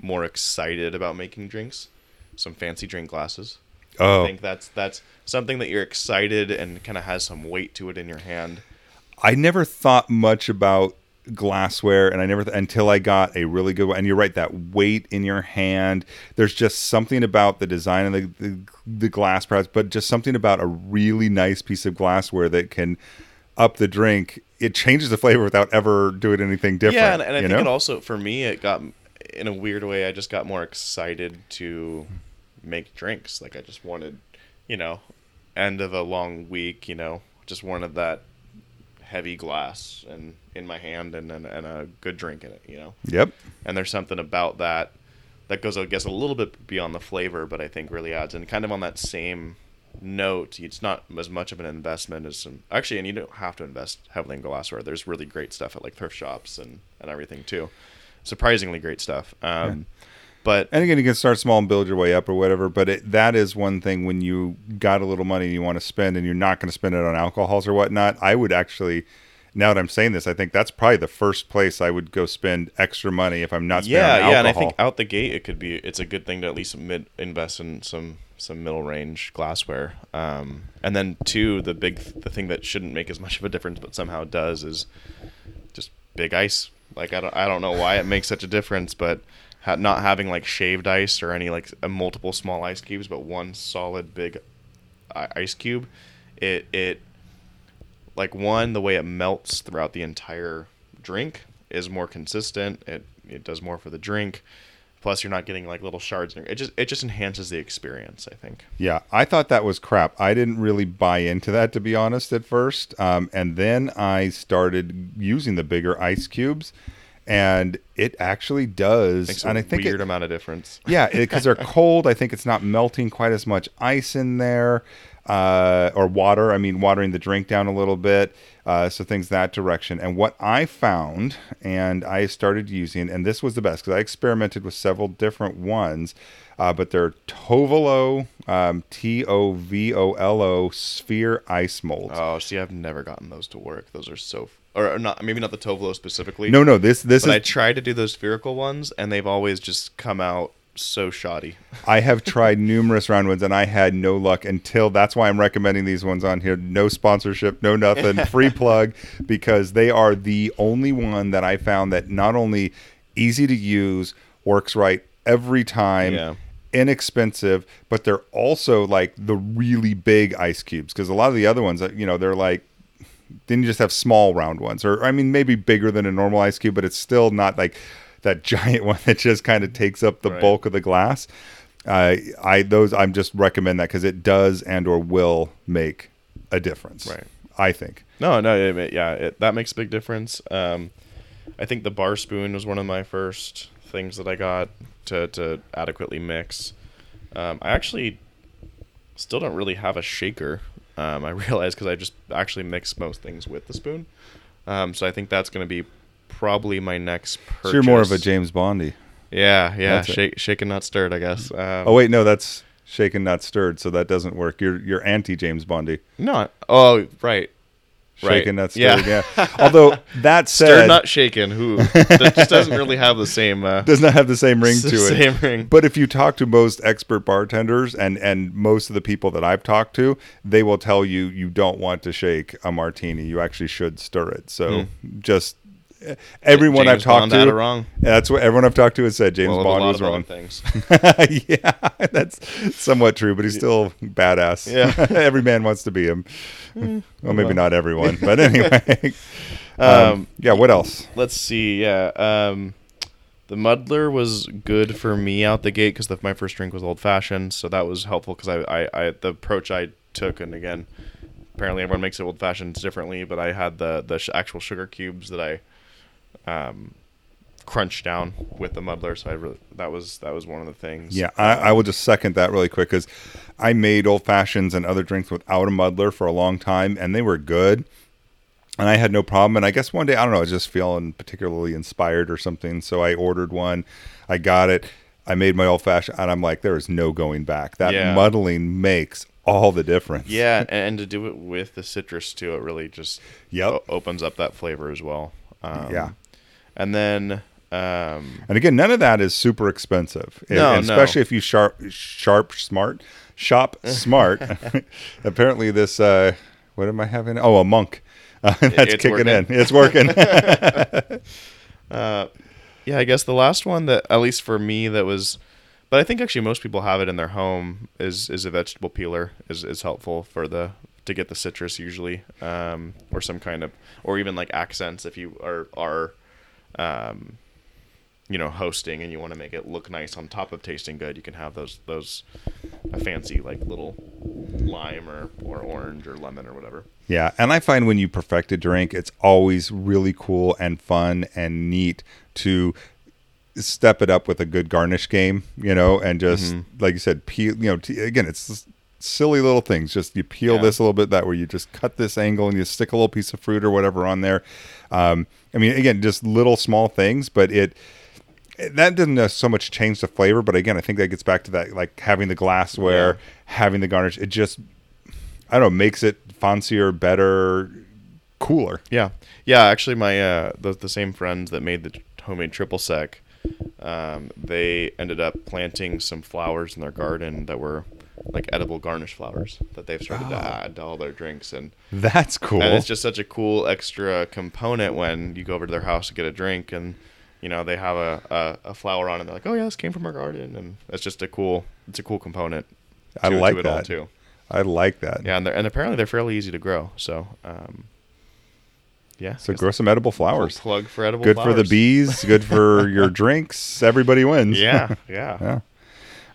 Speaker 2: more excited about making drinks, some fancy drink glasses.
Speaker 1: Oh.
Speaker 2: I think that's that's something that you're excited and kind of has some weight to it in your hand.
Speaker 1: I never thought much about glassware and I never th- until I got a really good one and you're right that weight in your hand there's just something about the design of the, the, the glass perhaps but just something about a really nice piece of glassware that can up the drink it changes the flavor without ever doing anything different
Speaker 2: yeah, and, and I think
Speaker 1: know?
Speaker 2: it also for me it got in a weird way. I just got more excited to make drinks. Like I just wanted, you know, end of a long week. You know, just wanted that heavy glass and in my hand and, and and a good drink in it. You know,
Speaker 1: yep
Speaker 2: and there's something about that that goes, I guess, a little bit beyond the flavor, but I think really adds and kind of on that same note. It's not as much of an investment as some actually, and you don't have to invest heavily in glassware. There's really great stuff at like thrift shops and and everything too. Surprisingly great stuff. Um, But
Speaker 1: And again, you can start small and build your way up or whatever. But it, that is one thing when you got a little money and you want to spend and you're not going to spend it on alcohols or whatnot. I would actually, now that I'm saying this, I think that's probably the first place I would go spend extra money if I'm not spending
Speaker 2: yeah,
Speaker 1: on alcohol.
Speaker 2: yeah, and I think out the gate it could be it's a good thing to at least mid invest in some some middle range glassware. Um, and then two, the big the thing that shouldn't make as much of a difference but somehow does is just big ice. Like I don't I don't know why it makes such a difference, but ha- not having like shaved ice or any like multiple small ice cubes, but one solid big ice cube, it it like one the way it melts throughout the entire drink is more consistent. It it does more for the drink. Plus, you're not getting like little shards. It just it just enhances the experience. I think.
Speaker 1: Yeah, I thought that was crap. I didn't really buy into that to be honest at first. Um, and then I started using the bigger ice cubes, and it actually does.
Speaker 2: Makes
Speaker 1: and
Speaker 2: a
Speaker 1: I think
Speaker 2: weird
Speaker 1: it,
Speaker 2: amount of difference.
Speaker 1: yeah, because they're cold. I think it's not melting quite as much ice in there, uh, or water. I mean, watering the drink down a little bit. Uh, so things that direction. And what I found, and I started using, and this was the best because I experimented with several different ones, uh, but they're Tovolo, um, T O V O L O sphere ice molds.
Speaker 2: Oh, see, I've never gotten those to work. Those are so, f- or, not. Maybe not the Tovolo specifically.
Speaker 1: no, no, this this
Speaker 2: but
Speaker 1: is
Speaker 2: I tried to do those spherical ones, and they've always just come out so shoddy.
Speaker 1: I have tried numerous round ones and I had no luck until that's why I'm recommending these ones on here. No sponsorship, no nothing, free plug because they are the only one that I found that not only easy to use, works right every time,
Speaker 2: Yeah.
Speaker 1: inexpensive, but they're also like the really big ice cubes because a lot of the other ones, uh, you know, they're like then you just have small round ones or i mean maybe bigger than a normal ice cube but it's still not like that giant one that just kind of takes up the
Speaker 2: Right.
Speaker 1: bulk of the glass uh, i those i'm just recommend that because it does and or will make a difference
Speaker 2: Right.
Speaker 1: i think
Speaker 2: No, no, it, it- yeah, it, that makes a big difference. Um, I think the bar spoon was one of my first things that I got to, to adequately mix. Um, I actually still don't really have a shaker. Um, I realize because I just actually mix most things with the spoon. Um, so I think that's going to be probably my next purchase.
Speaker 1: so you're more of a james bondy
Speaker 2: Yeah, yeah,
Speaker 1: That's it.
Speaker 2: shake, shaken not stirred, I guess. Um,
Speaker 1: oh wait no that's shaken not stirred so that doesn't work you're you're anti james bondy
Speaker 2: no, oh right, right,
Speaker 1: shaken not stirred yeah, although that said
Speaker 2: stirred not shaken. Who that just doesn't really have the same uh,
Speaker 1: does not have the same ring to it
Speaker 2: same ring.
Speaker 1: But if you talk to most expert bartenders and and most of the people that I've talked to, they will tell you you don't want to shake a martini. You actually should stir it. So
Speaker 2: Hmm.
Speaker 1: just everyone
Speaker 2: James
Speaker 1: I've talked
Speaker 2: Bond
Speaker 1: to
Speaker 2: wrong.
Speaker 1: That's what everyone I've talked to has said. James
Speaker 2: Well,
Speaker 1: Bond was wrong.
Speaker 2: Things.
Speaker 1: yeah, that's somewhat true, but he's still badass.
Speaker 2: Yeah.
Speaker 1: Every man wants to be him. well, maybe
Speaker 2: well.
Speaker 1: not everyone, but anyway. um,
Speaker 2: Um,
Speaker 1: yeah, what else?
Speaker 2: Let's see. Yeah. Um, the muddler was good for me out the gate because my first drink was old fashioned, so that was helpful because I, I, I, the approach I took, and again, apparently everyone makes it old fashions differently, but I had the the sh- actual sugar cubes that I, um, crunched down with the muddler, so I really that was that was one of the things.
Speaker 1: Yeah, I, I will just second that really quick because I made old fashions and other drinks without a muddler for a long time, and they were good, and I had no problem. And I guess one day I don't know, I was just feeling particularly inspired or something, so I ordered one. I got it. I made my old fashioned, and I'm like, there is no going back. That
Speaker 2: Yeah.
Speaker 1: muddling makes all the difference.
Speaker 2: Yeah, and, and to do it with the citrus too, it really just
Speaker 1: Yep.
Speaker 2: opens up that flavor as well. Um,
Speaker 1: Yeah.
Speaker 2: And then um,
Speaker 1: And again, none of that is super expensive.
Speaker 2: No,
Speaker 1: and
Speaker 2: no.
Speaker 1: especially if you sharp, sharp, smart, shop smart. Apparently, this uh, what am I having? Oh, a monk. Uh, that's
Speaker 2: it's
Speaker 1: kicking
Speaker 2: working.
Speaker 1: in. It's working.
Speaker 2: uh, yeah, I guess the last one that at least for me that was, but I think actually most people have it in their home is is a vegetable peeler is is helpful for the to get the citrus usually, um, or some kind of or even like accents if you are are. Um, you know, hosting and you want to make it look nice on top of tasting good, you can have those those a fancy like little lime or, or orange or lemon or whatever.
Speaker 1: yeah, and I find when you perfect a drink, it's always really cool and fun and neat to step it up with a good garnish game, you know, and just
Speaker 2: Mm-hmm.
Speaker 1: like you said, peel. You know, t- again, it's silly little things. Just you peel
Speaker 2: Yeah.
Speaker 1: this a little bit, that where you just cut this angle and you stick a little piece of fruit or whatever on there. Um, I mean, again, just little small things, but it that doesn't so much change the flavor. But again, I think that gets back to that like having the glassware,
Speaker 2: Yeah.
Speaker 1: having the garnish. It just I don't know makes it fancier, better, cooler.
Speaker 2: Yeah, yeah. Actually, my uh, the the same friends that made the homemade triple sec, um, they ended up planting some flowers in their garden that were like edible garnish flowers that they've started to
Speaker 1: Oh.
Speaker 2: add to all their drinks and.
Speaker 1: That's cool.
Speaker 2: And it's just such a cool extra component when you go over to their house to get a drink and you know they have a, a, a flower on it. They're like, oh yeah, this came from our garden, and it's just a cool it's a cool component.
Speaker 1: I
Speaker 2: to- to
Speaker 1: like
Speaker 2: it all,
Speaker 1: that.
Speaker 2: too.
Speaker 1: I like that.
Speaker 2: Yeah, and they're, and apparently they're fairly easy to grow. So um, yeah,
Speaker 1: So grow some edible flowers.
Speaker 2: Plug for edible.
Speaker 1: Good for the bees. Good for your drinks. Everybody wins.
Speaker 2: Yeah, yeah.
Speaker 1: Yeah.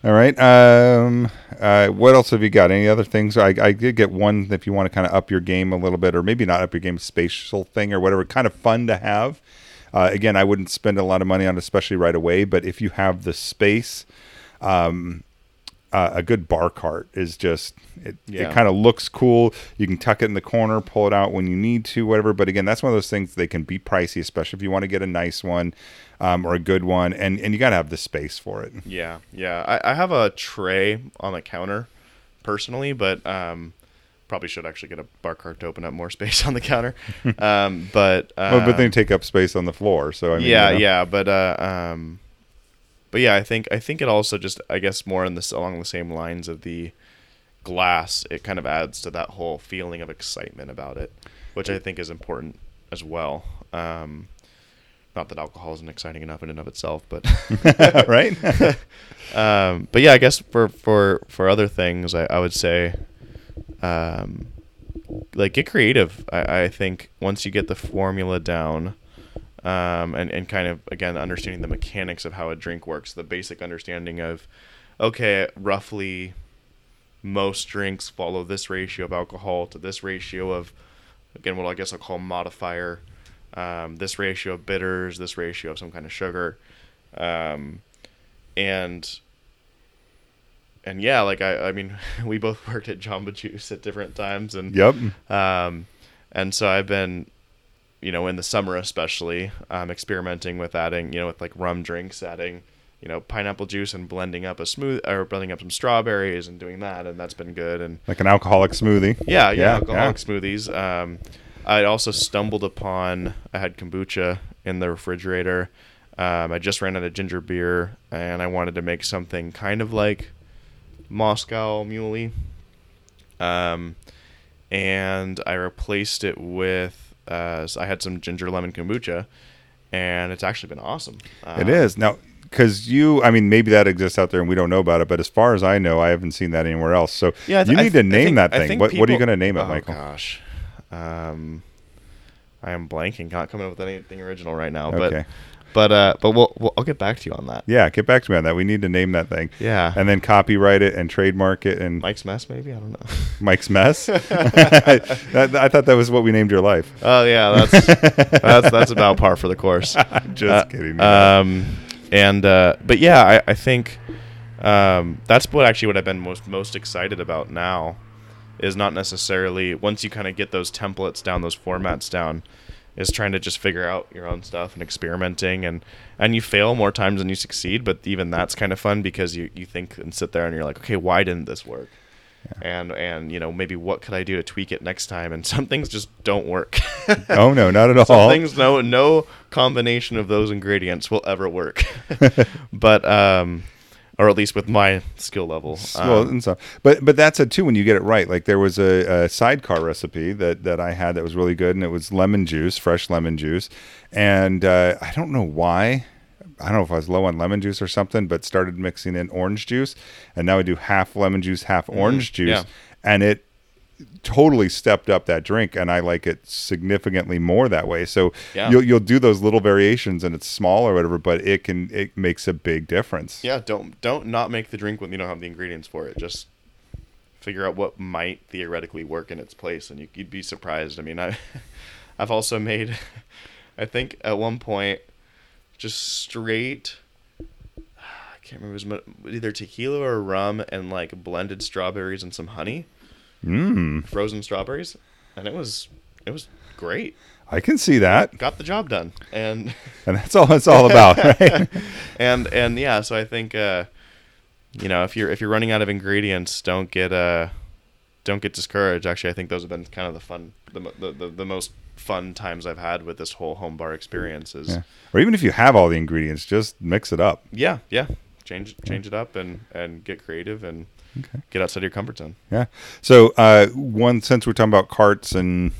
Speaker 1: All right. Um, uh, what else have you got? Any other things? I, I did get one if you want to kind of up your game a little bit, or maybe not up your game, spatial thing or whatever. Kind of fun to have. Uh, again, I wouldn't spend a lot of money on, it, especially right away. But if you have the space, um, uh, a good bar cart is just it,
Speaker 2: Yeah.
Speaker 1: it kind of looks cool. You can tuck it in the corner, pull it out when you need to, whatever. But again, that's one of those things they can be pricey, especially if you want to get a nice one um, or a good one, and and you got to have the space for it.
Speaker 2: Yeah, yeah. I, I have a tray on the counter personally, but um, probably should actually get a bar cart to open up more space on the counter. um, but uh,
Speaker 1: Well, but then take up space on the floor. So I mean,
Speaker 2: yeah,
Speaker 1: you know.
Speaker 2: yeah. But uh, um, but yeah, I think I think it also just I guess more in this along the same lines of the glass. It kind of adds to that whole feeling of excitement about it, which I think is important as well. Um, not that alcohol isn't exciting enough in and of itself, but
Speaker 1: right.
Speaker 2: um, but yeah, I guess for for for other things, I, I would say, um, like get creative. I, I think once you get the formula down, um, and and kind of again understanding the mechanics of how a drink works, the basic understanding of, okay, roughly, most drinks follow this ratio of alcohol to this ratio of, again, what I guess I'll call modifier, um, this ratio of bitters, this ratio of some kind of sugar, um, and and yeah, like I, I mean, we both worked at Jamba Juice at different times, and
Speaker 1: yep.
Speaker 2: um, and so I've been, you know, in the summer especially, um, experimenting with adding, you know, with like rum drinks, adding, you know, pineapple juice and blending up a smooth or blending up some strawberries and doing that, and that's been good. And
Speaker 1: Like an alcoholic smoothie.
Speaker 2: yeah, yeah,
Speaker 1: Yeah,
Speaker 2: alcoholic smoothies. Um, I also stumbled upon I had kombucha in the refrigerator. Um, I just ran out of ginger beer, and I wanted to make something kind of like Moscow Muley. Um, and I replaced it with uh, I had some ginger lemon kombucha, and it's actually been awesome.
Speaker 1: It
Speaker 2: Um,
Speaker 1: is now because you. I mean, maybe that exists out there and we don't know about it. But as far as I know, I haven't seen that anywhere else. So
Speaker 2: Yeah, th-
Speaker 1: you need
Speaker 2: th-
Speaker 1: to name
Speaker 2: think-
Speaker 1: that thing. What, what are you going to name it,
Speaker 2: oh,
Speaker 1: Michael?
Speaker 2: Gosh, um, I am blanking. Not coming up with anything original right now.
Speaker 1: Okay.
Speaker 2: But uh, but we'll, we'll I'll get back to you on that.
Speaker 1: Yeah, get back to me on that. We need to name that thing.
Speaker 2: Yeah.
Speaker 1: And then copyright it and trademark it and
Speaker 2: Mike's mess, maybe I don't know.
Speaker 1: Mike's mess. that, I thought that was what we named your life.
Speaker 2: Oh yeah, that's that's that's about par for the course.
Speaker 1: Just
Speaker 2: Uh,
Speaker 1: kidding.
Speaker 2: Um, and uh, but yeah, I, I think um, that's what actually what I've been most most excited about now is not necessarily once you kind of get those templates down, those formats down, is trying to just figure out your own stuff and experimenting and and you fail more times than you succeed, but even that's kind of fun because you you think and sit there and you're like, okay, why didn't this work? And and you know maybe what could I do to tweak it next time? And some things just don't work.
Speaker 1: oh no, not at
Speaker 2: Some
Speaker 1: all.
Speaker 2: things no no combination of those ingredients will ever work. but um or at least with my skill level.
Speaker 1: well,
Speaker 2: Um,
Speaker 1: and so, but but that's it too when you get it right. Like there was a, a sidecar recipe that that I had that was really good, and it was lemon juice, fresh lemon juice, and uh, I don't know why. I don't know if I was low on lemon juice or something, but started mixing in orange juice, and now I do half lemon juice, half orange juice,
Speaker 2: yeah.
Speaker 1: and it totally stepped up that drink and I like it significantly more that way. So
Speaker 2: Yeah.
Speaker 1: you'll you'll do those little variations and it's small or whatever, but it can it makes a big difference.
Speaker 2: yeah, don't don't not make the drink when you don't have the ingredients for it. Just figure out what might theoretically work in its place and you, you'd be surprised. I mean, I I've also made I think at one point just straight I can't remember it was either tequila or rum and like blended strawberries and some honey.
Speaker 1: Mm,
Speaker 2: frozen strawberries, and it was it was great.
Speaker 1: I can see that.
Speaker 2: Got the job done, and
Speaker 1: And that's all it's all about, right?
Speaker 2: and and yeah. So I think uh, you know if you're if you're running out of ingredients, don't get uh don't get discouraged. Actually, I think those have been kind of the fun the the, the, the most fun times I've had with this whole home bar experience. Is
Speaker 1: Yeah. Or even if you have all the ingredients, just mix it up.
Speaker 2: Yeah, yeah, change change it up and and get creative and get outside your comfort zone.
Speaker 1: Yeah. So uh, one since we're talking about carts and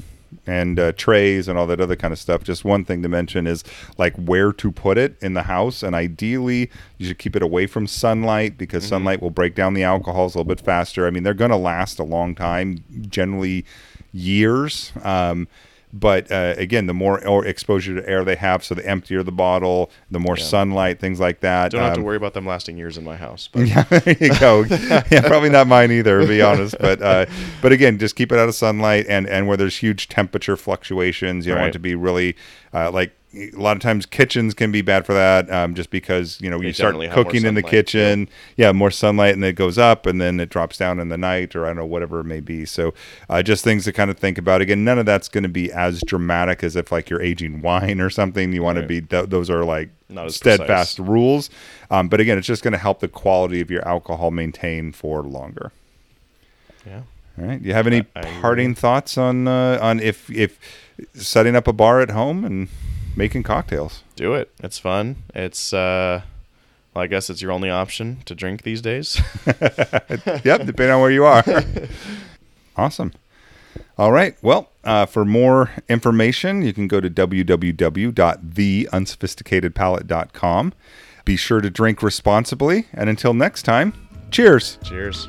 Speaker 1: and uh, trays and all that other kind of stuff, just one thing to mention is like where to put it in the house, and ideally you should keep it away from sunlight because sunlight will break down the alcohols a little bit faster. I mean, they're going to last a long time, generally years. Um, but uh, again, the more exposure to air they have, so the emptier the bottle, the more
Speaker 2: Yeah.
Speaker 1: sunlight, things like that.
Speaker 2: Don't have to
Speaker 1: Um,
Speaker 2: worry about them lasting years in my house. But
Speaker 1: yeah, there you go. yeah, probably not mine either, to be honest. But uh, but again, just keep it out of sunlight and and where there's huge temperature fluctuations, you don't want
Speaker 2: Right.
Speaker 1: it to be really uh, like a lot of times kitchens can be bad for that, um, just because you know
Speaker 2: They
Speaker 1: you start
Speaker 2: definitely have more
Speaker 1: cooking in the kitchen, yeah. more sunlight, and then it goes up, and then it drops down in the night, or I don't know whatever it may be. So uh, just things to kind of think about. Again, none of that's going to be as dramatic as if like you're aging wine or something. You want to be th- those are like steadfast
Speaker 2: precise.
Speaker 1: rules. Um, but again, it's just going to help the quality of your alcohol maintain for longer.
Speaker 2: yeah.
Speaker 1: All right. Do you have any
Speaker 2: I- I
Speaker 1: parting thoughts on uh, on if if setting up a bar at home and making cocktails?
Speaker 2: do it. It's fun. It's uh well, I guess it's your only option to drink these days.
Speaker 1: yep, depending on where you are. awesome. All right. Well, uh, for more information, you can go to www.theunsophisticatedpalate.com. Be sure to drink responsibly. And until next time, cheers.
Speaker 2: Cheers.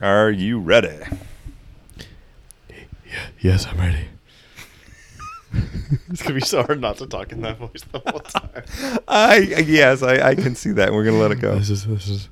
Speaker 1: Are you ready?
Speaker 2: Yes, I'm ready. it's gonna be so hard not to talk in that voice the whole time.
Speaker 1: I yes, I, I can see that. We're gonna let it go.
Speaker 2: is this is